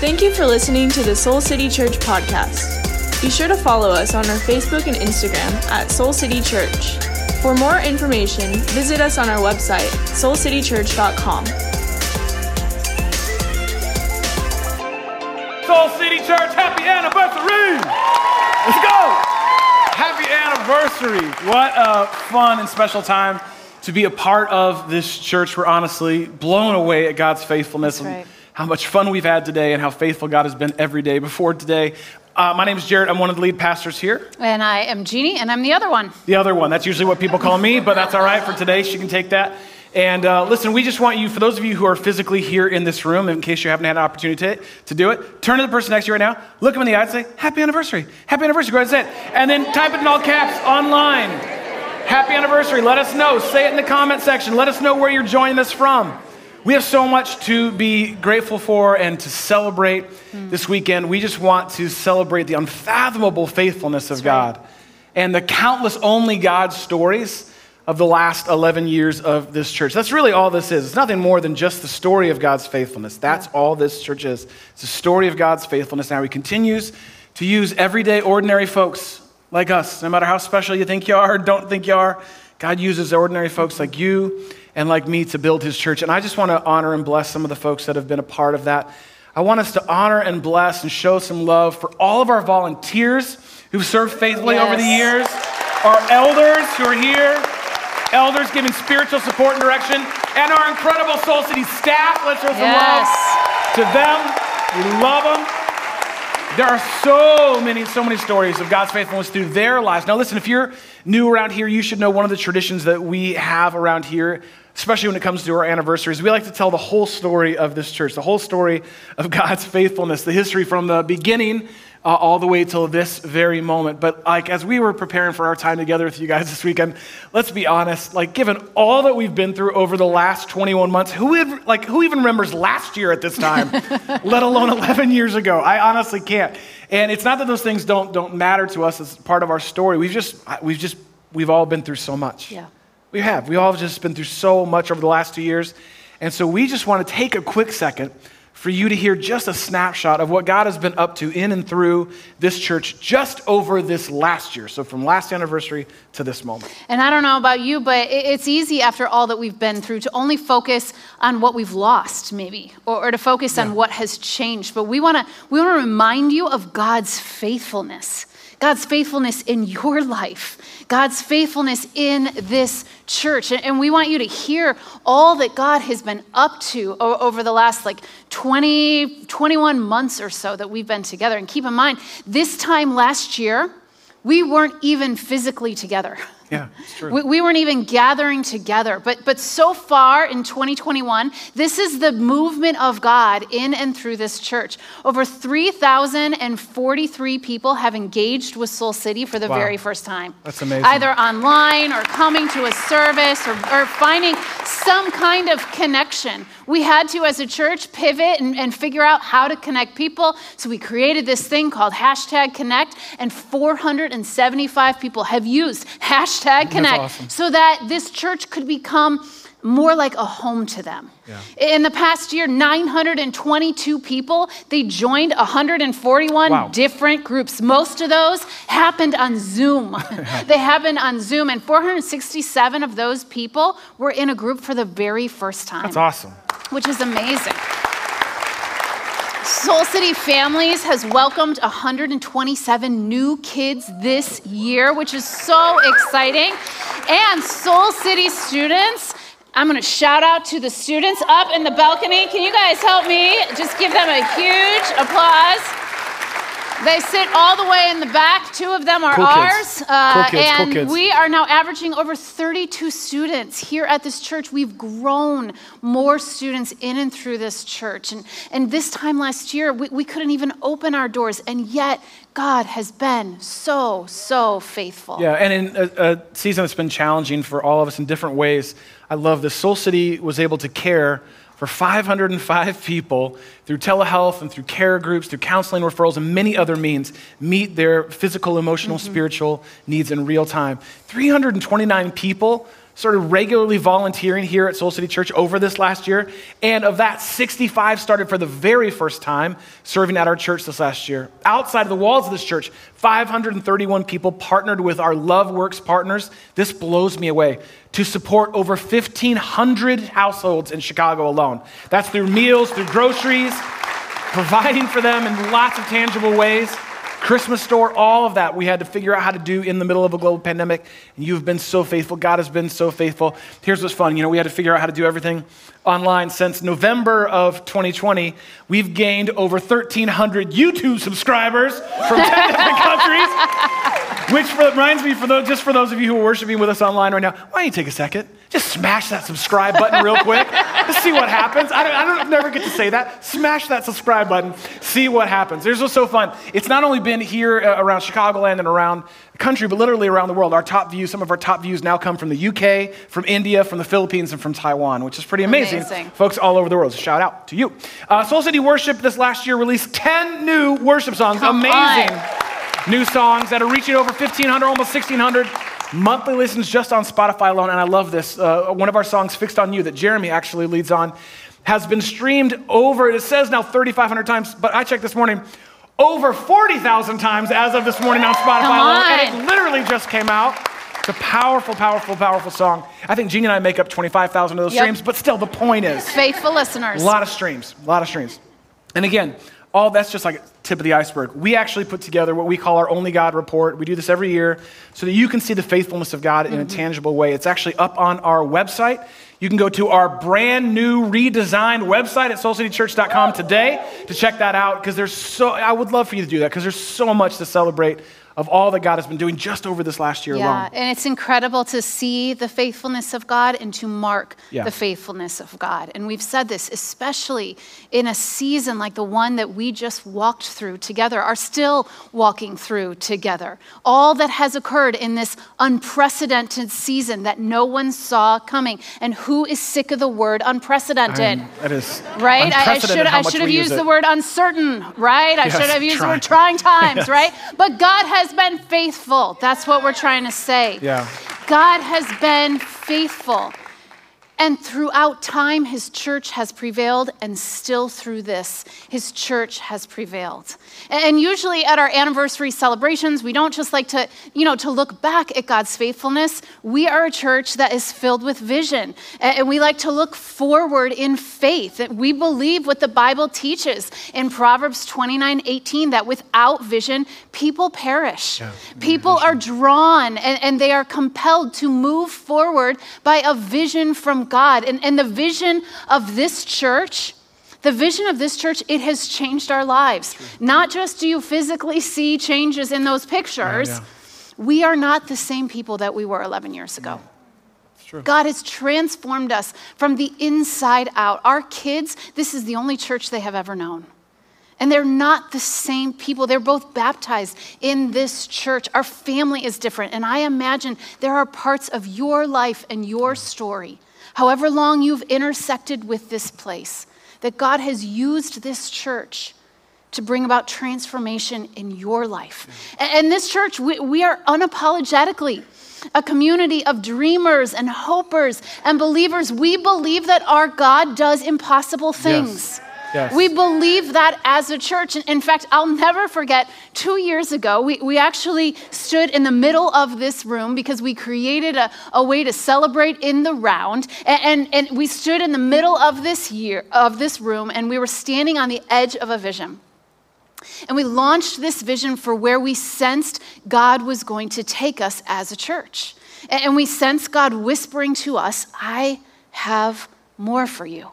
Thank you for listening to the Soul City Church podcast. Be sure to follow us on our Facebook and Instagram at Soul City Church. For more information, visit us on our website, soulcitychurch.com. Soul City Church, happy anniversary! Let's go! Happy anniversary. What a fun and special time to be a part of this church. We're honestly blown away at God's faithfulness That's right. How much fun we've had today and how faithful God has been every day. Before today, uh, my name is Jarrett. I'm one of the lead pastors here. And I am Jeannie, and I'm the other one. The other one, that's usually what people call me, but that's all right for today. She can take that. And uh, listen, we just want you, for those of you who are physically here in this room, in case you haven't had an opportunity to, to do it, turn to the person next to you right now, look them in the eye and say, Happy anniversary. Happy anniversary. Go ahead and say it. And then type it in all caps online. Happy anniversary. Let us know. Say it in the comment section. Let us know where you're joining us from. We have so much to be grateful for and to celebrate hmm. this weekend. We just want to celebrate the unfathomable faithfulness of God and the countless only God stories of the last 11 years of this church. That's really all this is. It's nothing more than just the story of God's faithfulness. That's all this church is. It's a story of God's faithfulness. Now, He continues to use everyday, ordinary folks like us, no matter how special you think you are or don't think you are. God uses ordinary folks like you and like me to build His church. And I just want to honor and bless some of the folks that have been a part of that. I want us to honor and bless and show some love for all of our volunteers who've served faithfully over the years, our elders who are here, elders giving spiritual support and direction, and our incredible Soul City staff. Let's show some Yes. love to them. We love them. There are so many, so many stories of God's faithfulness through their lives. Now, listen, if you're new around here, you should know one of the traditions that we have around here, especially when it comes to our anniversaries. We like to tell the whole story of this church, the whole story of God's faithfulness, the history from the beginning uh, all the way till this very moment. But like as we were preparing for our time together with you guys this weekend, let's be honest. Like given all that we've been through over the last 21 months, who ev- like who even remembers last year at this time, let alone 11 years ago? I honestly can't. And it's not that those things don't don't matter to us as part of our story. We've just we've just we've all been through so much. Yeah. We have. We all have just been through so much over the last two years. And so we just want to take a quick second for you to hear just a snapshot of what God has been up to in and through this church just over this last year. So from last anniversary to this moment. And I don't know about you, but it's easy after all that we've been through to only focus on what we've lost, maybe, or, or to focus on what has changed. But we want to we want to remind you of God's faithfulness, God's faithfulness in your life, God's faithfulness in this church, and, we want you to hear all that God has been up to over the last like 20, 21 months or so that we've been together. And keep in mind, this time last year. We weren't even physically together. Yeah, true. We, we weren't even gathering together. But, but so far in 2021, this is the movement of God in and through this church. Over 3,043 people have engaged with Soul City for the Wow. very first time. That's amazing. Either online or coming to a service or, or finding some kind of connection. We had to, as a church, pivot and, and figure out how to connect people. So we created this thing called hashtag connect, and 475 people have used hashtag connect awesome. so that this church could become more like a home to them. In the past year, 922 people, they joined 141 Wow. different groups. Most of those happened on Zoom. they happened on Zoom, and 467 of those people were in a group for the very first time That's awesome. which is amazing. Soul City Families has welcomed 127 new kids this year, which is so exciting. And Soul City students, I'm to shout out to the students up in the balcony. Can you guys help me? Just give them a huge applause. They sit all the way in the back. Two of them are Cool kids. ours. Uh, Cool kids, cool and kids. we are now averaging over 32 students here at this church. We've grown more students in and through this church. And, and this time last year, we, we couldn't even open our doors. And yet, God has been so, so faithful. Yeah, and in a, a season that's been challenging for all of us in different ways, I love this. Soul City was able to care for 505 people through telehealth and through care groups, through counseling referrals, and many other means, meet their physical, emotional, mm-hmm. spiritual needs in real time. 329 people started regularly volunteering here at Soul City Church over this last year. And of that, 65 started for the very first time serving at our church this last year. Outside of the walls of this church, 531 people partnered with our Love Works partners. This blows me away to support over 1,500 households in Chicago alone. That's through meals, through groceries, providing for them in lots of tangible ways. Christmas store, all of that we had to figure out how to do in the middle of a global pandemic. And you've been so faithful. God has been so faithful. Here's what's fun you know, we had to figure out how to do everything online. Since November of 2020, we've gained over 1,300 YouTube subscribers from 10 different countries. Which reminds me, for those, just for those of you who are worshiping with us online right now, why don't you take a second? Just smash that subscribe button real quick. Just see what happens. I don't, I don't never get to say that. Smash that subscribe button. See what happens. Here's what's so fun. It's not only been here uh, around Chicagoland and around the country, but literally around the world. Our top views, some of our top views now come from the UK, from India, from the Philippines, and from Taiwan, which is pretty amazing. amazing. Folks all over the world. So shout out to you. Uh, Soul City Worship this last year released 10 new worship songs. Come amazing. On. New songs that are reaching over 1,500, almost 1,600 monthly listens just on Spotify alone. And I love this. Uh, one of our songs, Fixed on You, that Jeremy actually leads on, has been streamed over, it says now 3,500 times, but I checked this morning, over 40,000 times as of this morning on Spotify Come alone. And it literally just came out. It's a powerful, powerful, powerful song. I think Jeannie and I make up 25,000 of those yep. streams, but still, the point is faithful listeners. A lot of streams, a lot of streams. And again, all that's just like tip of the iceberg. We actually put together what we call our Only God report. We do this every year so that you can see the faithfulness of God in mm-hmm. a tangible way. It's actually up on our website. You can go to our brand new redesigned website at soulcitychurch.com today to check that out because there's so I would love for you to do that because there's so much to celebrate of all that God has been doing just over this last year alone. yeah, alone. And it's incredible to see the faithfulness of God and to mark yeah. the faithfulness of God. And we've said this, especially in a season like the one that we just walked through together, are still walking through together. All that has occurred in this unprecedented season that no one saw coming. And who is sick of the word unprecedented? that is right. I, I, should I should have used the word uncertain, right? I yes, should have used trying. the word trying times, yes. right? But God has has been faithful. That's what we're trying to say. Yeah. God has been faithful. And throughout time, his church has prevailed, and still through this, his church has prevailed. And usually at our anniversary celebrations, we don't just like to, you know, to look back at God's faithfulness. We are a church that is filled with vision, and we like to look forward in faith. We believe what the Bible teaches in Proverbs 29 18 that without vision, people perish. Yeah. People are drawn and, and they are compelled to move forward by a vision from God. And, and the vision of this church, the vision of this church, it has changed our lives. Not just do you physically see changes in those pictures, yeah. we are not the same people that we were 11 years ago. God has transformed us from the inside out. Our kids, this is the only church they have ever known. And they're not the same people. They're both baptized in this church. Our family is different. And I imagine there are parts of your life and your story however long you've intersected with this place, that God has used this church to bring about transformation in your life. And this church, we, we are unapologetically a community of dreamers and hopers and believers. We believe that our God does impossible things. Yes. Yes. We believe that as a church. In fact, I'll never forget two years ago, we, we actually stood in the middle of this room because we created a, a way to celebrate in the round. And, and, and we stood in the middle of this year of this room and we were standing on the edge of a vision. And we launched this vision for where we sensed God was going to take us as a church. And we sensed God whispering to us, I have more for you.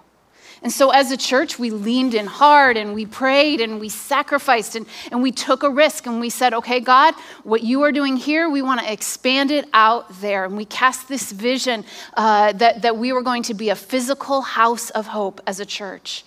And so, as a church, we leaned in hard and we prayed and we sacrificed and, and we took a risk and we said, okay, God, what you are doing here, we want to expand it out there. And we cast this vision uh, that, that we were going to be a physical house of hope as a church.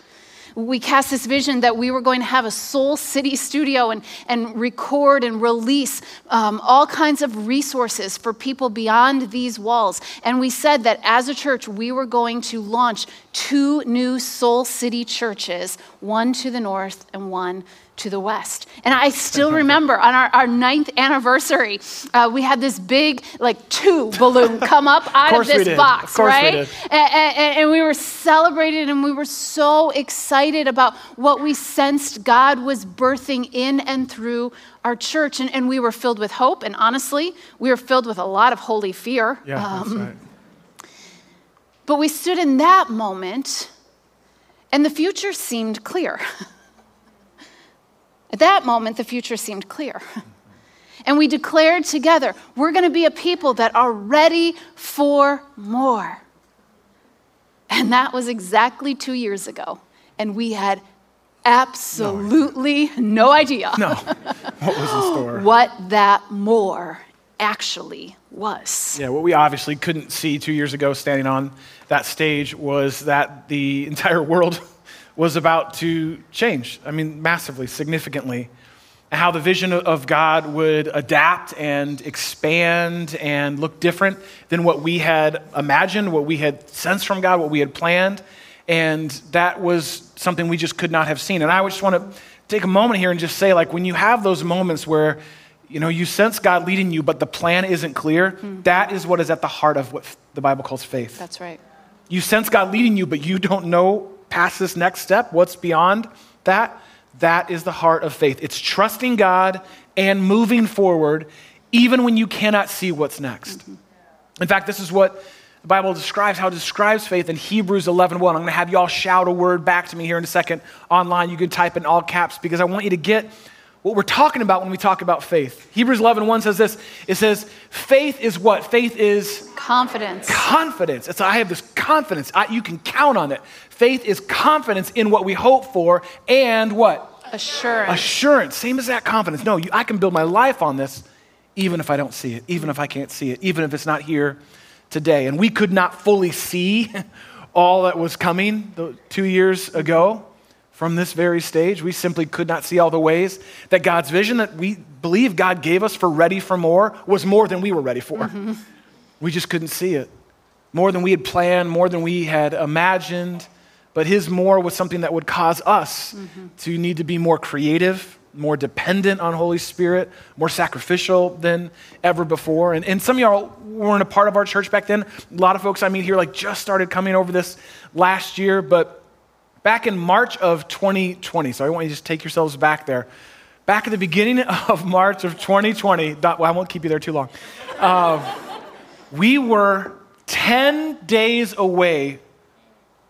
We cast this vision that we were going to have a Soul City studio and, and record and release um, all kinds of resources for people beyond these walls. And we said that as a church, we were going to launch two new Soul City churches, one to the north and one to the west. And I still remember on our, our ninth anniversary, uh, we had this big, like, two balloon come up out of, of this box, right? We and, and, and we were celebrated and we were so excited about what we sensed God was birthing in and through our church. And, and we were filled with hope. And honestly, we were filled with a lot of holy fear. Yeah, um, that's right. But we stood in that moment, and the future seemed clear. At that moment, the future seemed clear. And we declared together, we're going to be a people that are ready for more. And that was exactly two years ago. And we had absolutely no, no idea. No. What was in store? what that more actually was. Yeah, what we obviously couldn't see two years ago standing on that stage was that the entire world was about to change. I mean, massively, significantly. How the vision of God would adapt and expand and look different than what we had imagined, what we had sensed from God, what we had planned. And that was something we just could not have seen. And I just want to take a moment here and just say, like, when you have those moments where you know you sense god leading you but the plan isn't clear mm. that is what is at the heart of what the bible calls faith that's right you sense god leading you but you don't know past this next step, what's beyond that, that is the heart of faith. It's trusting God and moving forward even when you cannot see what's next. Mm-hmm. In fact, this is what the Bible describes, how it describes faith in Hebrews 11.1. I'm going to have you all shout a word back to me here in a second online. You can type in all caps because I want you to get what we're talking about when we talk about faith. Hebrews 11:1 says this. It says, "Faith is what? Faith is confidence. Confidence. It's I have this confidence. I, you can count on it. Faith is confidence in what we hope for and what? Assurance. Assurance. Same as that confidence. No, you, I can build my life on this even if I don't see it, even if I can't see it, even if it's not here today. And we could not fully see all that was coming two years ago from this very stage. We simply could not see all the ways that God's vision that we believe God gave us for ready for more was more than we were ready for. Mm-hmm. We just couldn't see it. More than we had planned, more than we had imagined. But His more was something that would cause us mm-hmm. to need to be more creative, more dependent on Holy Spirit, more sacrificial than ever before. And, and some of y'all weren't a part of our church back then. A lot of folks I meet here like just started coming over this last year, but back in March of 2020. So I want you to just take yourselves back there. Back at the beginning of March of 2020, well, I won't keep you there too long. Uh, we were 10 days away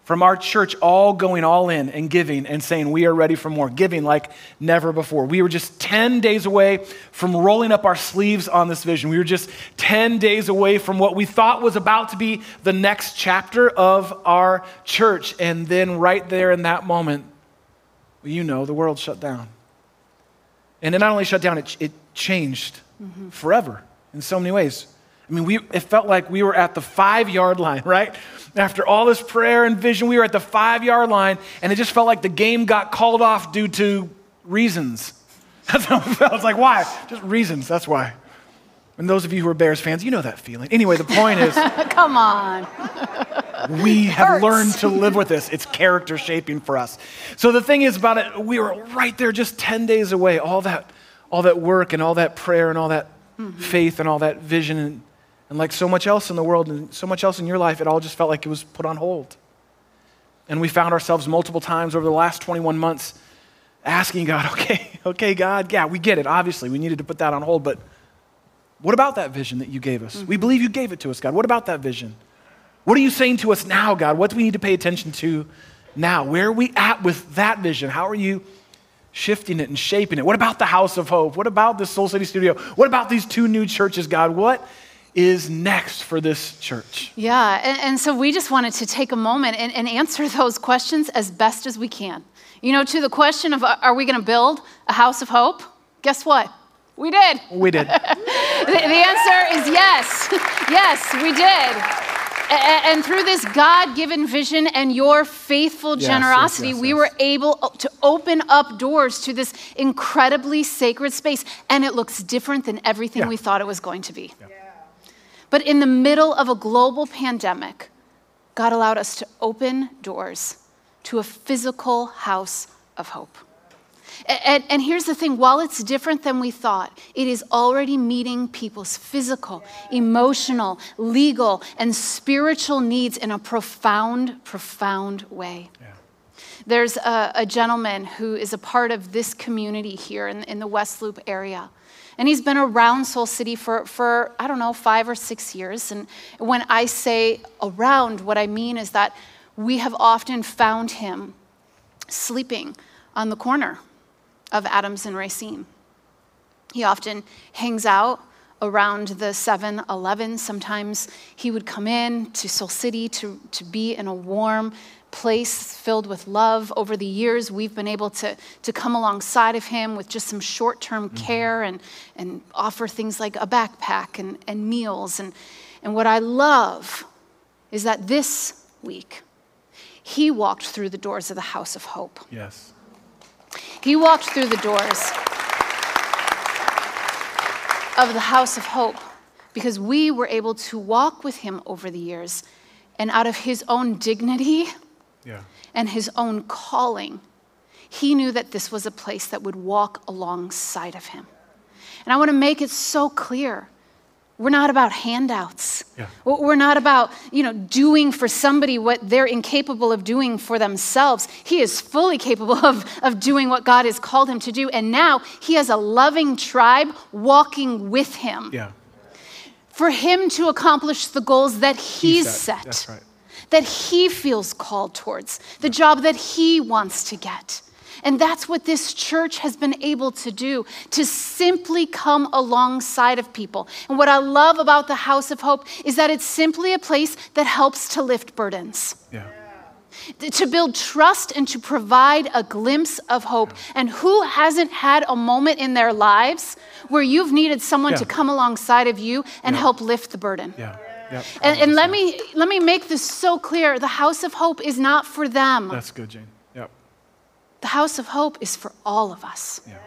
from our church all going all in and giving and saying, We are ready for more, giving like never before. We were just 10 days away from rolling up our sleeves on this vision. We were just 10 days away from what we thought was about to be the next chapter of our church. And then, right there in that moment, you know, the world shut down. And it not only shut down, it, it changed mm-hmm. forever in so many ways. I mean, we, it felt like we were at the five yard line, right? After all this prayer and vision, we were at the five yard line, and it just felt like the game got called off due to reasons. That's how it felt. It's like, why? Just reasons. That's why. And those of you who are Bears fans, you know that feeling. Anyway, the point is come on. we have learned to live with this. It's character shaping for us. So the thing is about it, we were right there just 10 days away. All that, all that work and all that prayer and all that mm-hmm. faith and all that vision and and like so much else in the world and so much else in your life, it all just felt like it was put on hold. And we found ourselves multiple times over the last 21 months asking God, okay, okay, God, yeah, we get it. Obviously, we needed to put that on hold, but what about that vision that you gave us? Mm-hmm. We believe you gave it to us, God. What about that vision? What are you saying to us now, God? What do we need to pay attention to now? Where are we at with that vision? How are you shifting it and shaping it? What about the house of hope? What about the Soul City Studio? What about these two new churches, God? What is next for this church? Yeah, and, and so we just wanted to take a moment and, and, answer those questions as best as we can. You know, to the question of are we going to build a house of hope? Guess what? We did. We did. the, answer is yes. yes, we did. And through this God given vision and your faithful Yes, yes, generosity, yes, we were able uh, to open up doors to this incredibly sacred space. And it looks different than everything Yeah. we thought it was going to be. But in the middle of a global pandemic, God allowed us to open doors to a physical house of hope. And, and here's the thing while it's different than we thought, it is already meeting people's physical, emotional, legal, and spiritual needs in a profound, profound way. There's a, a gentleman who is a part of this community here in, in the West Loop area. And he's been around Soul City for, for, I don't know, five or six years. And when I say around, what I mean is that we have often found him sleeping on the corner of Adams and Racine. He often hangs out around the 7 Eleven. Sometimes he would come in to Soul City to, to be in a warm place filled with love. Over the years, we've been able to, to come alongside of him with just some short term mm-hmm. care and, and offer things like a backpack and, and meals. And, and what I love is that this week, he walked through the doors of the House of Hope. Yes. He walked through the doors of the house of hope because we were able to walk with him over the years. And out of his own dignity Yeah. and his own calling, he knew that this was a place that would walk alongside of him. And I want to make it so clear. We're not about handouts. Yeah. We're not about, you know, doing for somebody what they're incapable of doing for themselves. He is fully capable of, of doing what God has called him to do. And now he has a loving tribe walking with him Yeah. for him to accomplish the goals that he's set. set, That's right. That he feels called towards, the job that he wants to get. And that's what this church has been able to do, to simply come alongside of people. And what I love about the House of Hope is that it's simply a place that helps to lift burdens Yeah. to build trust and to provide a glimpse of hope. And who hasn't had a moment in their lives where you've needed someone Yeah. to come alongside of you and Yeah. help lift the burden? Yeah. Yep. And, and let me let me make this so clear: the house of hope is not for them. That's good, Jane. Yep. The house of hope is for all of us. Yeah.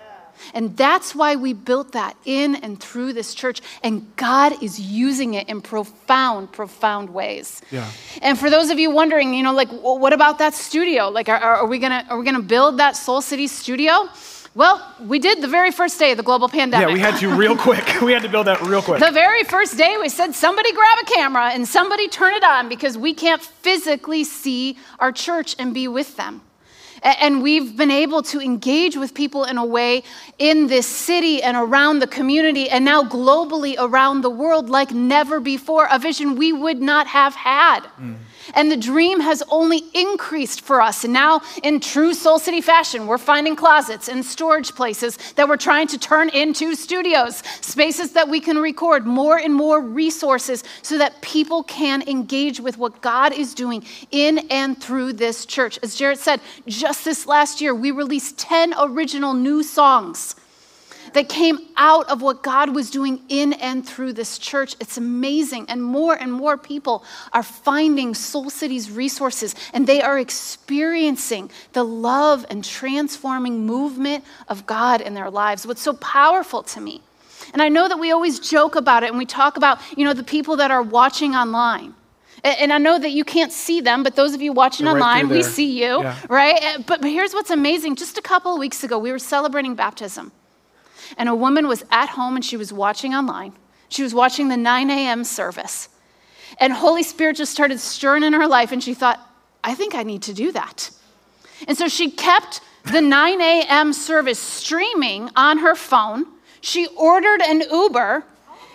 And that's why we built that in and through this church. And God is using it in profound, profound ways. Yeah. And for those of you wondering, you know, like, well, what about that studio? Like, are, are we gonna are we gonna build that Soul City studio? Well, we did the very first day of the global pandemic. Yeah, we had to real quick. We had to build that real quick. The very first day, we said, somebody grab a camera and somebody turn it on because we can't physically see our church and be with them. And we've been able to engage with people in a way in this city and around the community and now globally around the world like never before, a vision we would not have had. Mm. And the dream has only increased for us. And now, in true Soul City fashion, we're finding closets and storage places that we're trying to turn into studios, spaces that we can record more and more resources so that people can engage with what God is doing in and through this church. As Jarrett said, just this last year, we released 10 original new songs that came out of what God was doing in and through this church. It's amazing. And more and more people are finding Soul City's resources and they are experiencing the love and transforming movement of God in their lives. What's so powerful to me. And I know that we always joke about it and we talk about, you know, the people that are watching online. And I know that you can't see them, but those of you watching They're online, we see you, Yeah. right? But, but here's what's amazing. Just a couple of weeks ago, we were celebrating baptism. And a woman was at home and she was watching online. She was watching the 9 a.m. service. And Holy Spirit just started stirring in her life, and she thought, I think I need to do that. And so she kept the 9 a.m. service streaming on her phone. She ordered an Uber,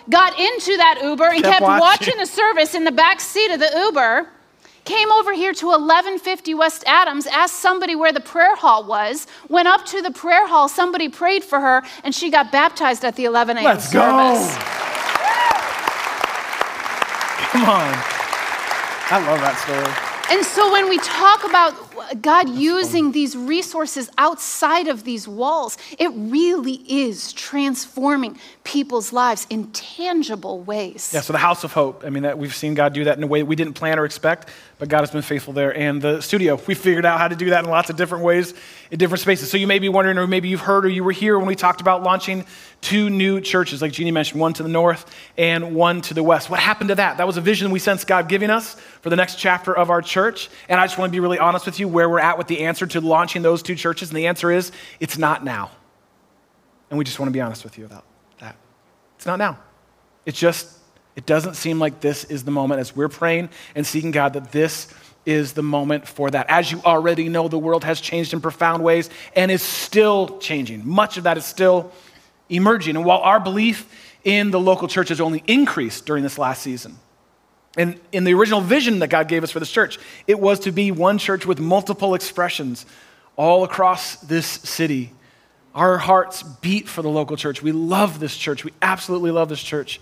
got into that Uber, and Kept kept, watching. watching the service in the back seat of the Uber. Came over here to 1150 West Adams, asked somebody where the prayer hall was, went up to the prayer hall, somebody prayed for her, and she got baptized at the 11 a.m. Let's go. Come on. I love that story. And so when we talk about God using these resources outside of these walls, it really is transforming people's lives in tangible ways. Yeah, so the House of Hope. I mean, that we've seen God do that in a way we didn't plan or expect, but God has been faithful there. And the studio, we figured out how to do that in lots of different ways in different spaces. So you may be wondering, or maybe you've heard, or you were here when we talked about launching two new churches, like Jeannie mentioned, one to the north and one to the west. What happened to that? That was a vision we sensed God giving us for the next chapter of our church. And I just want to be really honest with you where we're at with the answer to launching those two churches. And the answer is, it's not now. And we just want to be honest with you about that. It's not now. It's just, it doesn't seem like this is the moment as we're praying and seeking God that this is the moment for that. As you already know, the world has changed in profound ways and is still changing. Much of that is still emerging. And while our belief in the local church has only increased during this last season, and in the original vision that God gave us for this church, it was to be one church with multiple expressions all across this city. Our hearts beat for the local church. We love this church. We absolutely love this church.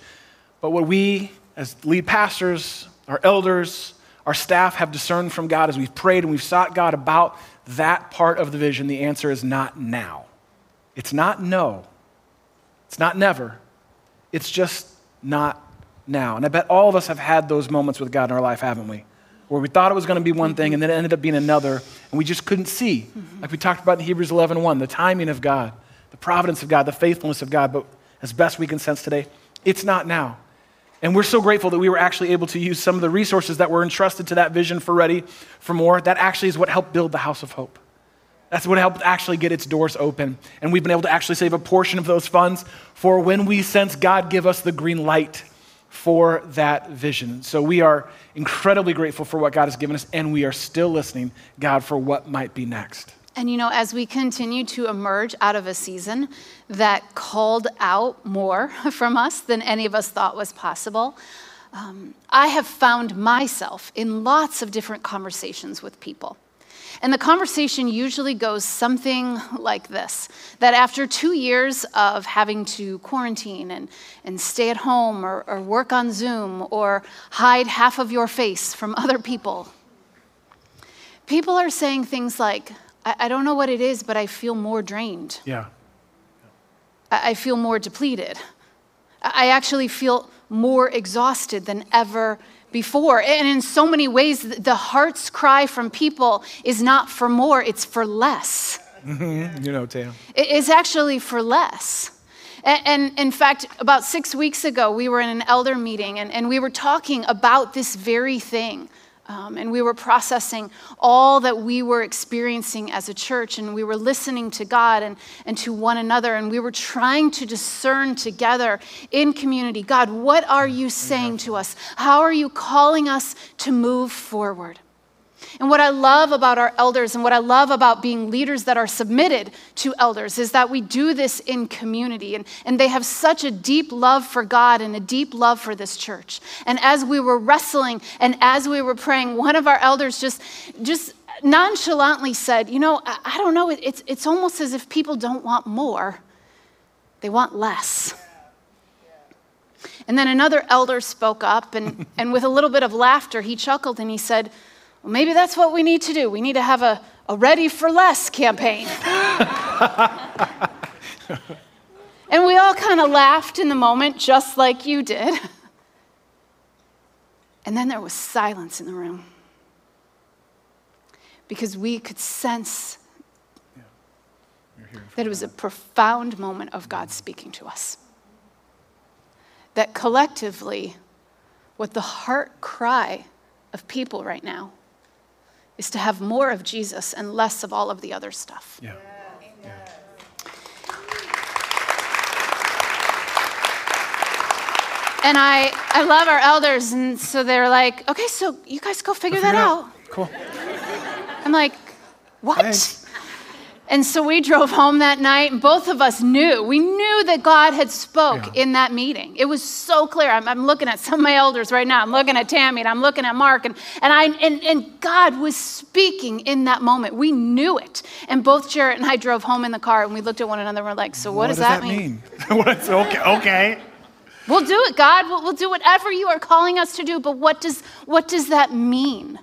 But what we, as lead pastors, our elders, our staff have discerned from God as we've prayed and we've sought God about that part of the vision, the answer is not now. It's not no. It's not never. It's just not now. And I bet all of us have had those moments with God in our life, haven't we? Where we thought it was going to be one thing and then it ended up being another, and we just couldn't see. Mm-hmm. Like we talked about in Hebrews 11 1, the timing of God, the providence of God, the faithfulness of God. But as best we can sense today, it's not now. And we're so grateful that we were actually able to use some of the resources that were entrusted to that vision for Ready for More. That actually is what helped build the House of Hope. That's what helped actually get its doors open. And we've been able to actually save a portion of those funds for when we sense God give us the green light for that vision. So we are incredibly grateful for what God has given us, and we are still listening, God, for what might be next. And you know, as we continue to emerge out of a season that called out more from us than any of us thought was possible, um, I have found myself in lots of different conversations with people. And the conversation usually goes something like this that after two years of having to quarantine and, and stay at home or, or work on Zoom or hide half of your face from other people, people are saying things like, I, I don't know what it is, but I feel more drained. Yeah. I, I feel more depleted. I actually feel more exhausted than ever before. And in so many ways, the heart's cry from people is not for more, it's for less. Mm-hmm. You know, Tam. It's actually for less. And, in fact, about six weeks ago, we were in an elder meeting and, and we were talking about this very thing um, and we were processing all that we were experiencing as a church, and we were listening to God and, and to one another, and we were trying to discern together in community God, what are you saying to us? How are you calling us to move forward? And what I love about our elders and what I love about being leaders that are submitted to elders is that we do this in community. And, and they have such a deep love for God and a deep love for this church. And as we were wrestling and as we were praying, one of our elders just, just nonchalantly said, You know, I, I don't know, it's, it's almost as if people don't want more, they want less. And then another elder spoke up, and, and with a little bit of laughter, he chuckled and he said, well, maybe that's what we need to do. We need to have a, a ready for less campaign. and we all kind of laughed in the moment, just like you did. And then there was silence in the room because we could sense that it was a profound moment of God speaking to us. That collectively, what the heart cry of people right now is to have more of Jesus and less of all of the other stuff. Yeah. And I, I love our elders, and so they're like, okay, so you guys go figure, figure that out. out. Cool. I'm like, what? Thanks. And so we drove home that night, and both of us knew. We knew that God had spoke yeah. in that meeting. It was so clear. I'm, I'm, looking at some of my elders right now. I'm looking at Tammy, and I'm looking at Mark, and, and, I, and, and God was speaking in that moment. We knew it. And both Jarrett and I drove home in the car, and we looked at one another, and we're like, so what, what does, does, that, that mean? mean? okay, okay. We'll do it, God. We'll, we'll do whatever you are calling us to do, but what does, what does that mean?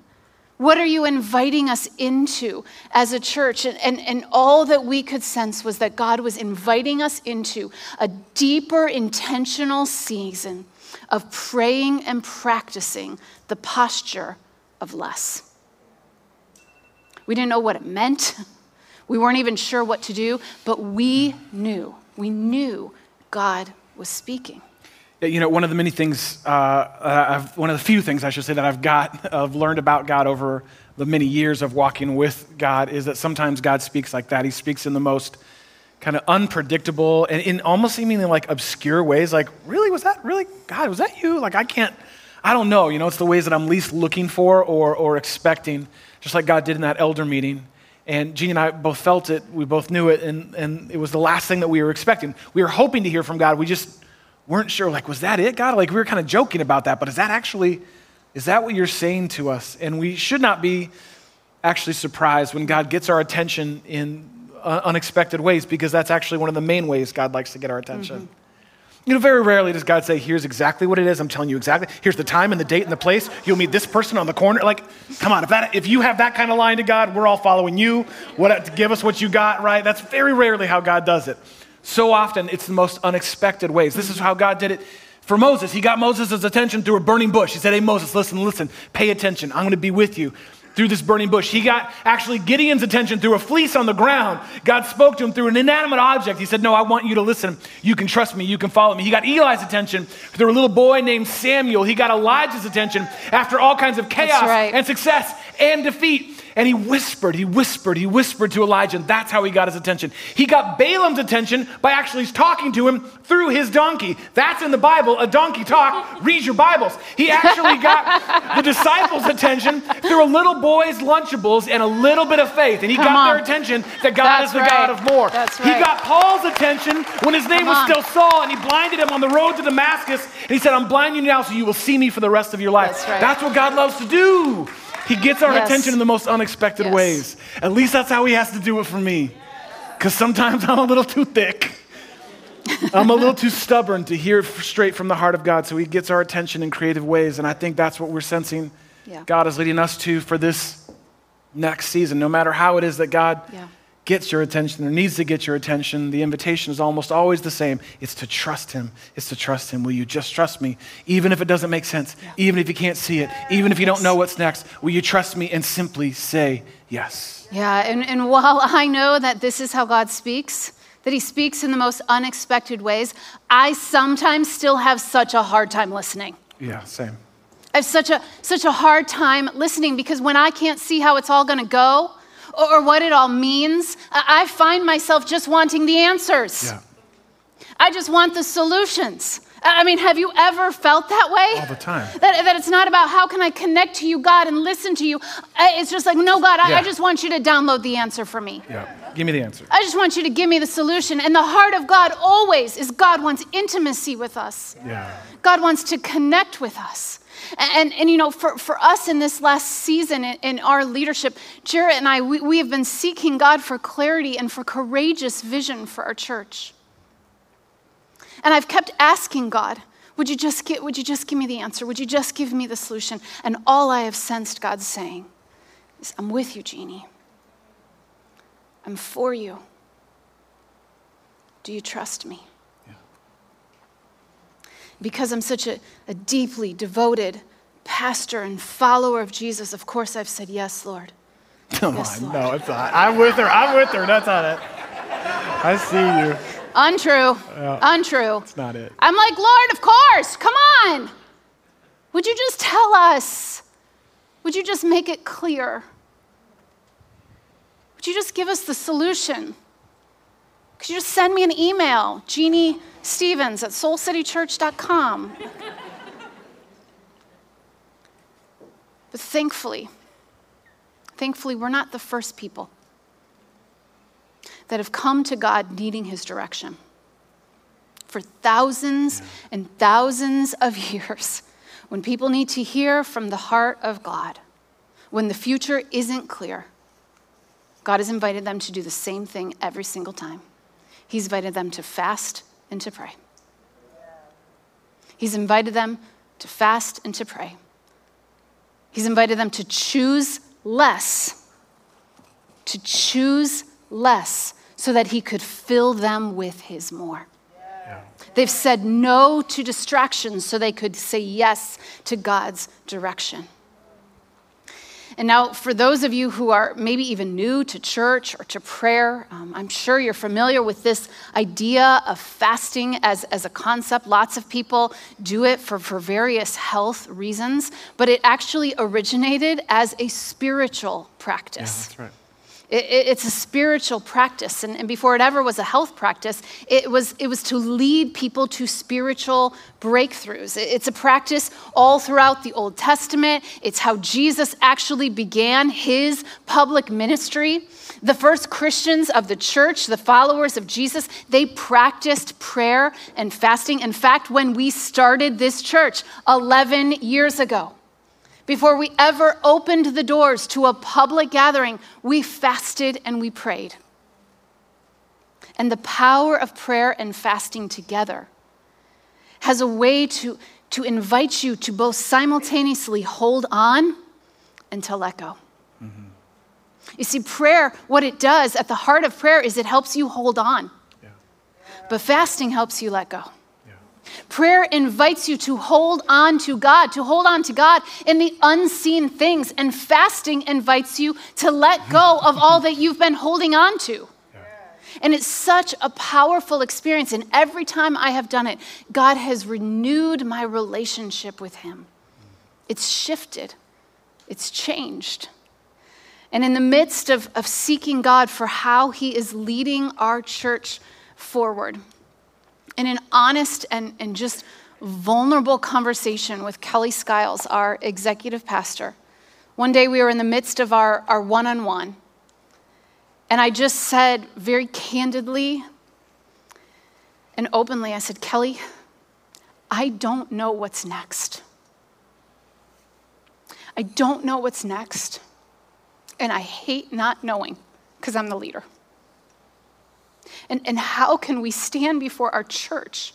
What are you inviting us into as a church? And, and, and all that we could sense was that God was inviting us into a deeper, intentional season of praying and practicing the posture of less. We didn't know what it meant. We weren't even sure what to do, but we knew, we knew God was speaking. You know, one of the many things, uh, one of the few things I should say that I've got, I've learned about God over the many years of walking with God is that sometimes God speaks like that. He speaks in the most kind of unpredictable and in almost seemingly like obscure ways. Like, really, was that really God? Was that you? Like, I can't, I don't know. You know, it's the ways that I'm least looking for or, or expecting, just like God did in that elder meeting. And Jeannie and I both felt it. We both knew it. And, and it was the last thing that we were expecting. We were hoping to hear from God. We just weren't sure. Like, was that it, God? Like, we were kind of joking about that. But is that actually, is that what you're saying to us? And we should not be actually surprised when God gets our attention in uh, unexpected ways because that's actually one of the main ways God likes to get our attention. Mm-hmm. You know, very rarely does God say, here's exactly what it is. I'm telling you exactly. Here's the time and the date and the place. You'll meet this person on the corner. Like, come on, if, that, if you have that kind of line to God, we're all following you. What, give us what you got, right? That's very rarely how God does it. So often, it's the most unexpected ways. This is how God did it for Moses. He got Moses' attention through a burning bush. He said, Hey, Moses, listen, listen, pay attention. I'm going to be with you through this burning bush. He got actually Gideon's attention through a fleece on the ground. God spoke to him through an inanimate object. He said, No, I want you to listen. You can trust me. You can follow me. He got Eli's attention through a little boy named Samuel. He got Elijah's attention after all kinds of chaos right. and success and defeat. And he whispered, he whispered, he whispered to Elijah, and that's how he got his attention. He got Balaam's attention by actually talking to him through his donkey. That's in the Bible, a donkey talk. Read your Bibles. He actually got the disciples' attention through a little boy's Lunchables and a little bit of faith. And he Come got on. their attention that God That's is the right. God of more. That's right. He got Paul's attention when his name Come was on. still Saul, and he blinded him on the road to Damascus. And he said, I'm blinding you now so you will see me for the rest of your life. That's right. That's what God loves to do. He gets our Yes. attention in the most unexpected Yes. ways. At least that's how he has to do it for me. Because sometimes I'm a little too thick. I'm a little too stubborn to hear straight from the heart of God. So he gets our attention in creative ways. And I think that's what we're sensing Yeah. God is leading us to for this next season. No matter how it is that God Yeah. Gets your attention or needs to get your attention, the invitation is almost always the same. It's to trust Him. It's to trust Him. Will you just trust me? Even if it doesn't make sense, even if you can't see it, even if you don't know what's next, will you trust me and simply say yes? Yeah, and, and while I know that this is how God speaks, that He speaks in the most unexpected ways, I sometimes still have such a hard time listening. Yeah, same. I have such a, such a hard time listening because when I can't see how it's all gonna go or, or what it all means, I, I find myself just wanting the answers. Yeah, I just want the solutions. I I mean, have you ever felt that way? all the time. That, that it's not about how can I connect to you, God, and listen to you. It's just like, no, God, I, Yeah. I just want you to download the answer for me. Yeah, give me the answer. I just want you to give me the solution. And the heart of God always is God wants intimacy with us. Yeah. God wants to connect with us. And, and, you know, for, for us in this last season in, in our leadership, Jarrett and I, we, we have been seeking God for clarity and for courageous vision for our church. And I've kept asking God, would you just get, would you just give me the answer? Would you just give me the solution? And all I have sensed God saying is, I'm with you, Jeannie. I'm for you. Do you trust me? Because I'm such a, a deeply devoted pastor and follower of Jesus, of course I've said, Yes, Lord. Come Yes, on, Lord. no, it's not. I'm with her. I'm with her. That's not it. I see you. Untrue. Untrue. It's not it. I'm like, Lord, of course, come on. Would you just tell us? Would you just make it clear? Would you just give us the solution? Could you just send me an email, Jeannie Stevens at soulcitychurch.com? but thankfully, thankfully, we're not the first people that have come to God needing his direction. For thousands and thousands of years, when people need to hear from the heart of God, when the future isn't clear, God has invited them to do the same thing every single time. He's invited them to fast and to pray. He's invited them to fast and to pray. He's invited them to choose less, to choose less, so that he could fill them with his more. They've said no to distractions so they could say yes to God's direction. And now, for those of you who are maybe even new to church or to prayer, um, I'm sure you're familiar with this idea of fasting as, as a concept. Lots of people do it for, for various health reasons, but it actually originated as a spiritual practice. Yeah, that's right. It, it, it's a spiritual practice. And, and, before it ever was a health practice, it was, it was to lead people to spiritual breakthroughs. It, it's a practice all throughout the Old Testament. It's how Jesus actually began his public ministry. The first Christians of the church, the followers of Jesus, they practiced prayer and fasting. In fact, when we started this church 11 years ago, before we ever opened the doors to a public gathering, we fasted and we prayed. And the power of prayer and fasting together has a way to, to invite you to both simultaneously hold on and to let go. Mm-hmm. You see, prayer, what it does at the heart of prayer is it helps you hold on, yeah. but fasting helps you let go. Prayer invites you to hold on to God, to hold on to God in the unseen things. And fasting invites you to let go of all that you've been holding on to. And it's such a powerful experience. And every time I have done it, God has renewed my relationship with Him. It's shifted, it's changed. And in the midst of, of seeking God for how He is leading our church forward, in an honest and, and just vulnerable conversation with Kelly Skiles, our executive pastor. One day we were in the midst of our, our one-on-one, and I just said very candidly and openly, I said, Kelly, I don't know what's next. I don't know what's next, and I hate not knowing because I'm the leader. And, and how can we stand before our church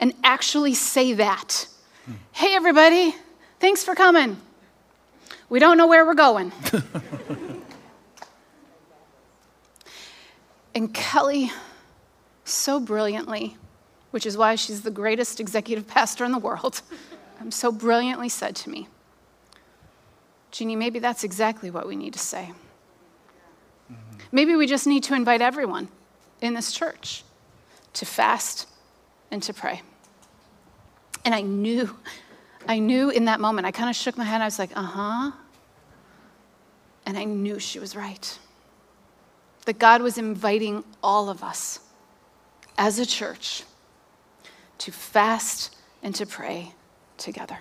and actually say that? Hmm. Hey, everybody, thanks for coming. We don't know where we're going. and Kelly, so brilliantly, which is why she's the greatest executive pastor in the world, um, so brilliantly said to me, Jeannie, maybe that's exactly what we need to say. Mm-hmm. Maybe we just need to invite everyone in this church to fast and to pray. And I knew, I knew in that moment, I kind of shook my head. I was like, uh huh. And I knew she was right. That God was inviting all of us as a church to fast and to pray together,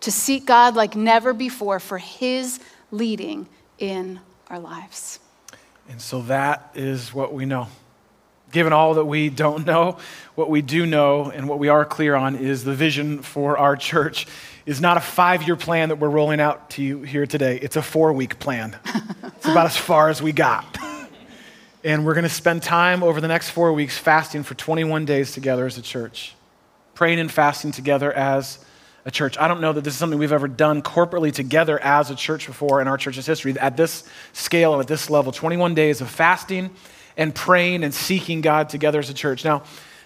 to seek God like never before for His leading in our lives. And so that is what we know. Given all that we don't know, what we do know and what we are clear on is the vision for our church is not a five year plan that we're rolling out to you here today. It's a four week plan. it's about as far as we got. And we're going to spend time over the next four weeks fasting for 21 days together as a church, praying and fasting together as a church. I don't know that this is something we've ever done corporately together as a church before in our church's history at this scale and at this level 21 days of fasting and praying and seeking God together as a church. Now,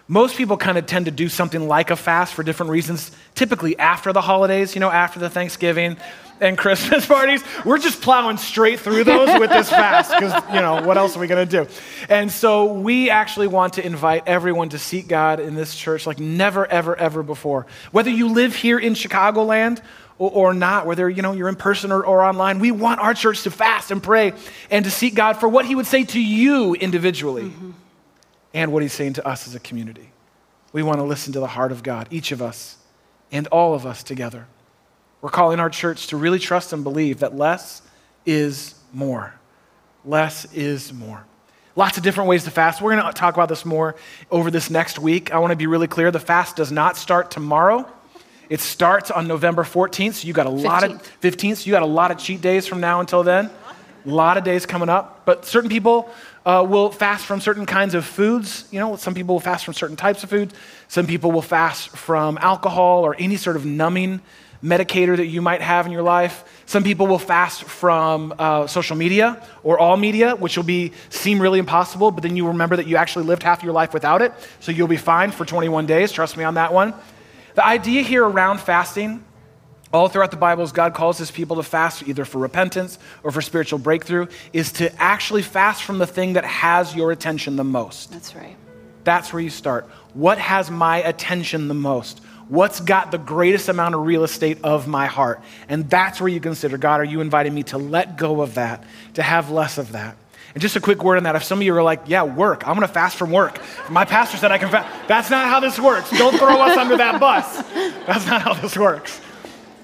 most people kind of tend to do something like a fast for different reasons, typically after the holidays, you know, after the Thanksgiving and Christmas parties. We're just plowing straight through those with this fast because, you know, what else are we going to do? And so we actually want to invite everyone to seek God in this church like never, ever, ever before. Whether you live here in Chicagoland or, not, whether, you know, you're in person or, or online, we want our church to fast and pray and to seek God for what he would say to you individually mm-hmm. And what he's saying to us as a community. We want to listen to the heart of God, each of us and all of us together. We're calling our church to really trust and believe that less is more. Less is more. Lots of different ways to fast. We're going to talk about this more over this next week. I want to be really clear the fast does not start tomorrow. It starts on November 14th, so you got a 15th. lot of 15th, so you got a lot of cheat days from now until then. A lot of days coming up. But certain people uh, will fast from certain kinds of foods. You know, some people will fast from certain types of foods. Some people will fast from alcohol or any sort of numbing medicator that you might have in your life. Some people will fast from uh, social media or all media, which will be seem really impossible, but then you remember that you actually lived half your life without it, so you'll be fine for 21 days. Trust me on that one. The idea here around fasting all throughout the Bible, as God calls his people to fast, either for repentance or for spiritual breakthrough, is to actually fast from the thing that has your attention the most. That's right. That's where you start. What has my attention the most? What's got the greatest amount of real estate of my heart? And that's where you consider God, are you inviting me to let go of that, to have less of that? And just a quick word on that. If some of you are like, yeah, work, I'm going to fast from work. My pastor said I can fast. That's not how this works. Don't throw us under that bus. That's not how this works.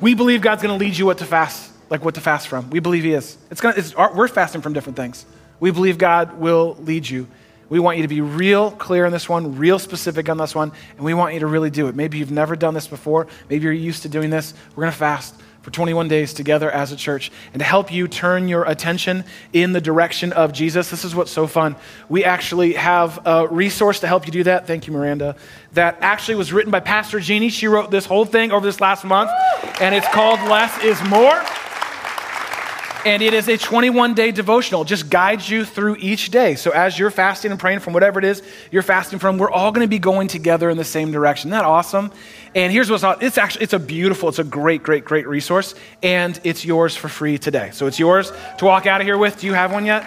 We believe God's going to lead you what to fast, like what to fast from. We believe He is. It's gonna, it's, we're fasting from different things. We believe God will lead you. We want you to be real clear on this one, real specific on this one, and we want you to really do it. Maybe you've never done this before. Maybe you're used to doing this. We're going to fast for 21 days together as a church. And to help you turn your attention in the direction of Jesus, this is what's so fun. We actually have a resource to help you do that. Thank you, Miranda. That actually was written by Pastor Jeannie. She wrote this whole thing over this last month, and it's called Less is More. And it is a 21 day devotional. It just guides you through each day. So as you're fasting and praying from whatever it is you're fasting from, we're all going to be going together in the same direction. Isn't that awesome? And here's what's awesome. It's actually, it's a beautiful, it's a great, great, great resource. And it's yours for free today. So it's yours to walk out of here with. Do you have one yet?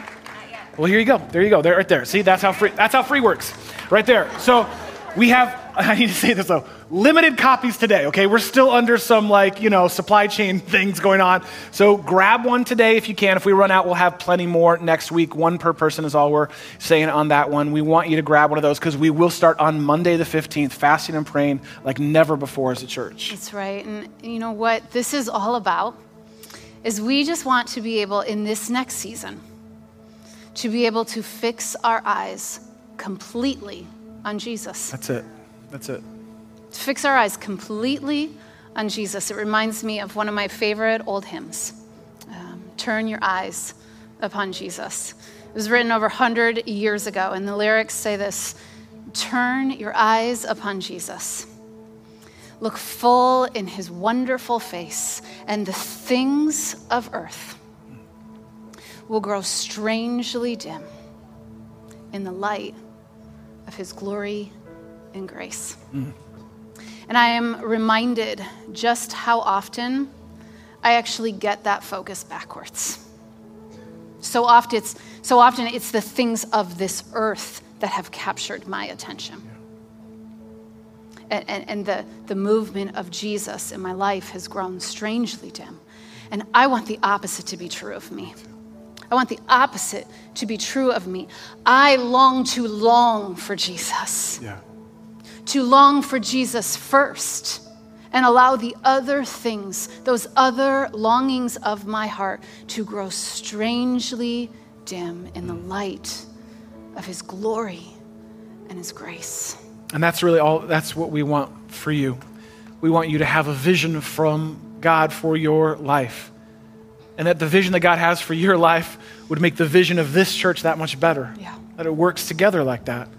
Well, here you go. There you go. There, right there. See, that's how free, that's how free works. Right there. So we have, I need to say this though, limited copies today, okay? We're still under some like, you know, supply chain things going on. So grab one today if you can. If we run out, we'll have plenty more next week. One per person is all we're saying on that one. We want you to grab one of those because we will start on Monday the 15th, fasting and praying like never before as a church. That's right. And you know what this is all about is we just want to be able in this next season to be able to fix our eyes completely on Jesus. That's it. That's it. To fix our eyes completely on Jesus. It reminds me of one of my favorite old hymns um, Turn Your Eyes Upon Jesus. It was written over 100 years ago, and the lyrics say this Turn your eyes upon Jesus. Look full in his wonderful face, and the things of earth will grow strangely dim in the light of his glory and grace. Mm. And I am reminded just how often I actually get that focus backwards. So often it's, so often it's the things of this earth that have captured my attention. And, and, and, the, the movement of Jesus in my life has grown strangely dim. And I want the opposite to be true of me. I want the opposite to be true of me. I long to long for Jesus. Yeah. To long for Jesus first and allow the other things, those other longings of my heart, to grow strangely dim in the light of His glory and His grace. And that's really all, that's what we want for you. We want you to have a vision from God for your life and that the vision that God has for your life would make the vision of this church that much better. Yeah. That it works together like that.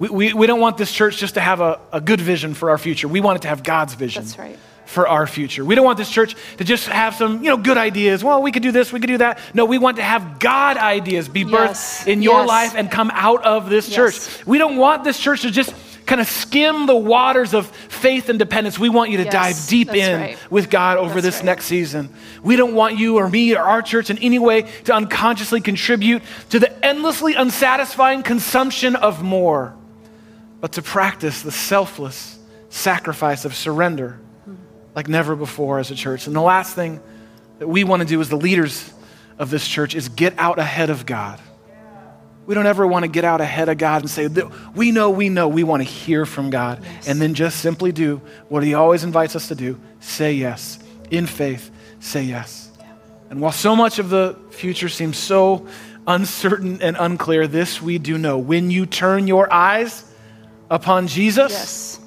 We, we, we don't want this church just to have a, a good vision for our future. We want it to have God's vision. That's right. For our future. We don't want this church to just have some, you know, good ideas. Well, we could do this, we could do that. No, we want to have God ideas be birthed Yes. in your Yes. life and come out of this Yes. church. We don't want this church to just kind of skim the waters of faith and dependence. We want you to dive deep that's in right. with God over That's this right. next season. We don't want you or me or our church in any way to unconsciously contribute to the endlessly unsatisfying consumption of more, but to practice the selfless sacrifice of surrender like never before as a church. And the last thing that we want to do as the leaders of this church is get out ahead of God. We don't ever want to get out ahead of God and say, We know, we know. We want to hear from God Yes. and then just simply do what He always invites us to do say yes. In faith, say yes. And while so much of the future seems so uncertain and unclear, this we do know. When you turn your eyes upon Jesus, Yes.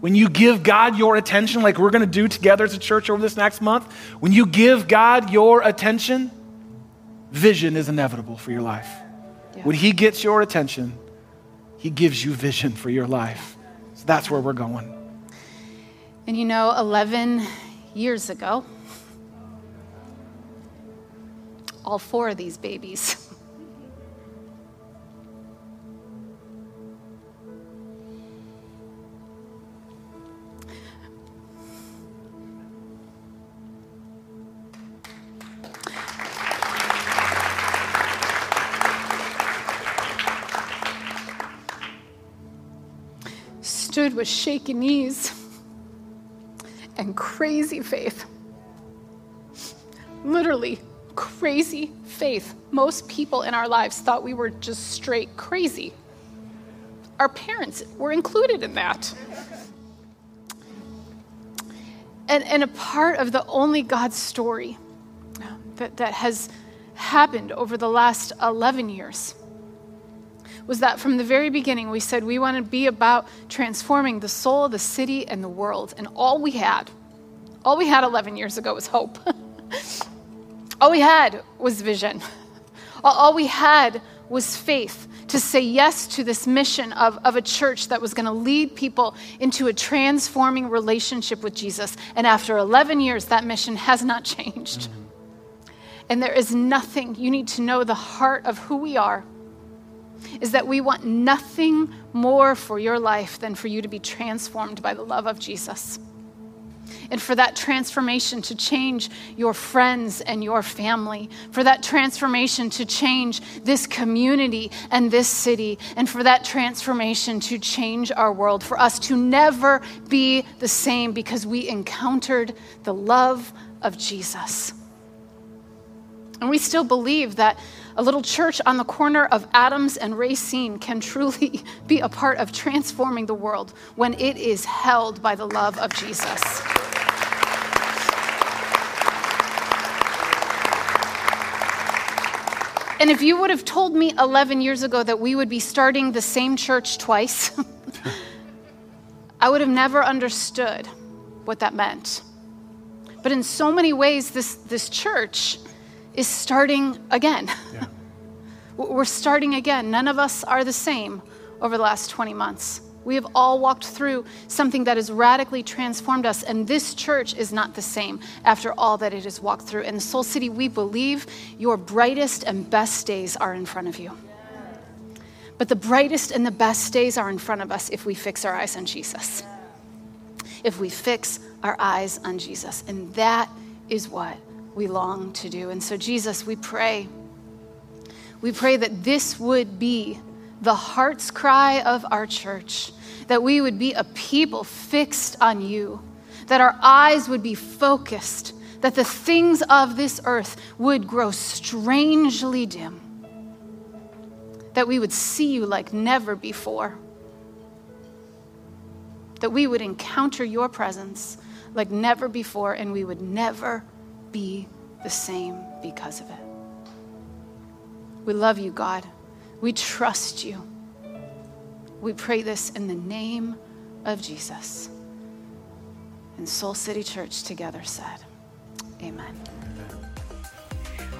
when you give God your attention, like we're going to do together as a church over this next month, when you give God your attention, vision is inevitable for your life. Yeah. When He gets your attention, He gives you vision for your life. So that's where we're going. And you know, 11 years ago, all four of these babies with shaky knees and crazy faith. Literally, crazy faith. Most people in our lives thought we were just straight crazy. Our parents were included in that. And, and a part of the only God story that, that has happened over the last 11 years was that from the very beginning we said we want to be about transforming the soul, the city, and the world. And all we had, all we had 11 years ago was hope. all we had was vision. All we had was faith to say yes to this mission of, of a church that was going to lead people into a transforming relationship with Jesus. And after 11 years, that mission has not changed. Mm-hmm. And there is nothing, you need to know the heart of who we are is that we want nothing more for your life than for you to be transformed by the love of Jesus. And for that transformation to change your friends and your family, for that transformation to change this community and this city, and for that transformation to change our world, for us to never be the same because we encountered the love of Jesus. And we still believe that a little church on the corner of Adams and Racine can truly be a part of transforming the world when it is held by the love of Jesus. And if you would have told me 11 years ago that we would be starting the same church twice, I would have never understood what that meant. But in so many ways, this, this church is starting again. Yeah. We're starting again. None of us are the same over the last 20 months. We have all walked through something that has radically transformed us, and this church is not the same after all that it has walked through. In Soul City, we believe your brightest and best days are in front of you. But the brightest and the best days are in front of us if we fix our eyes on Jesus. If we fix our eyes on Jesus. And that is what we long to do. And so, Jesus, we pray. We pray that this would be the heart's cry of our church, that we would be a people fixed on you, that our eyes would be focused, that the things of this earth would grow strangely dim, that we would see you like never before, that we would encounter your presence like never before, and we would never be the same because of it. We love you, God. We trust you. We pray this in the name of Jesus. And Soul City Church together said, Amen.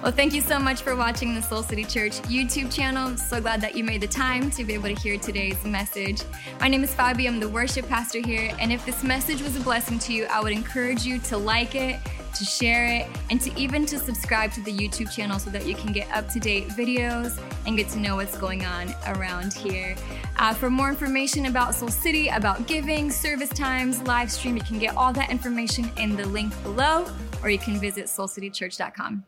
Well, thank you so much for watching the Soul City Church YouTube channel. So glad that you made the time to be able to hear today's message. My name is Fabi, I'm the worship pastor here. And if this message was a blessing to you, I would encourage you to like it to share it, and to even to subscribe to the YouTube channel so that you can get up-to-date videos and get to know what's going on around here. Uh, for more information about Soul City, about giving, service times, live stream, you can get all that information in the link below, or you can visit soulcitychurch.com.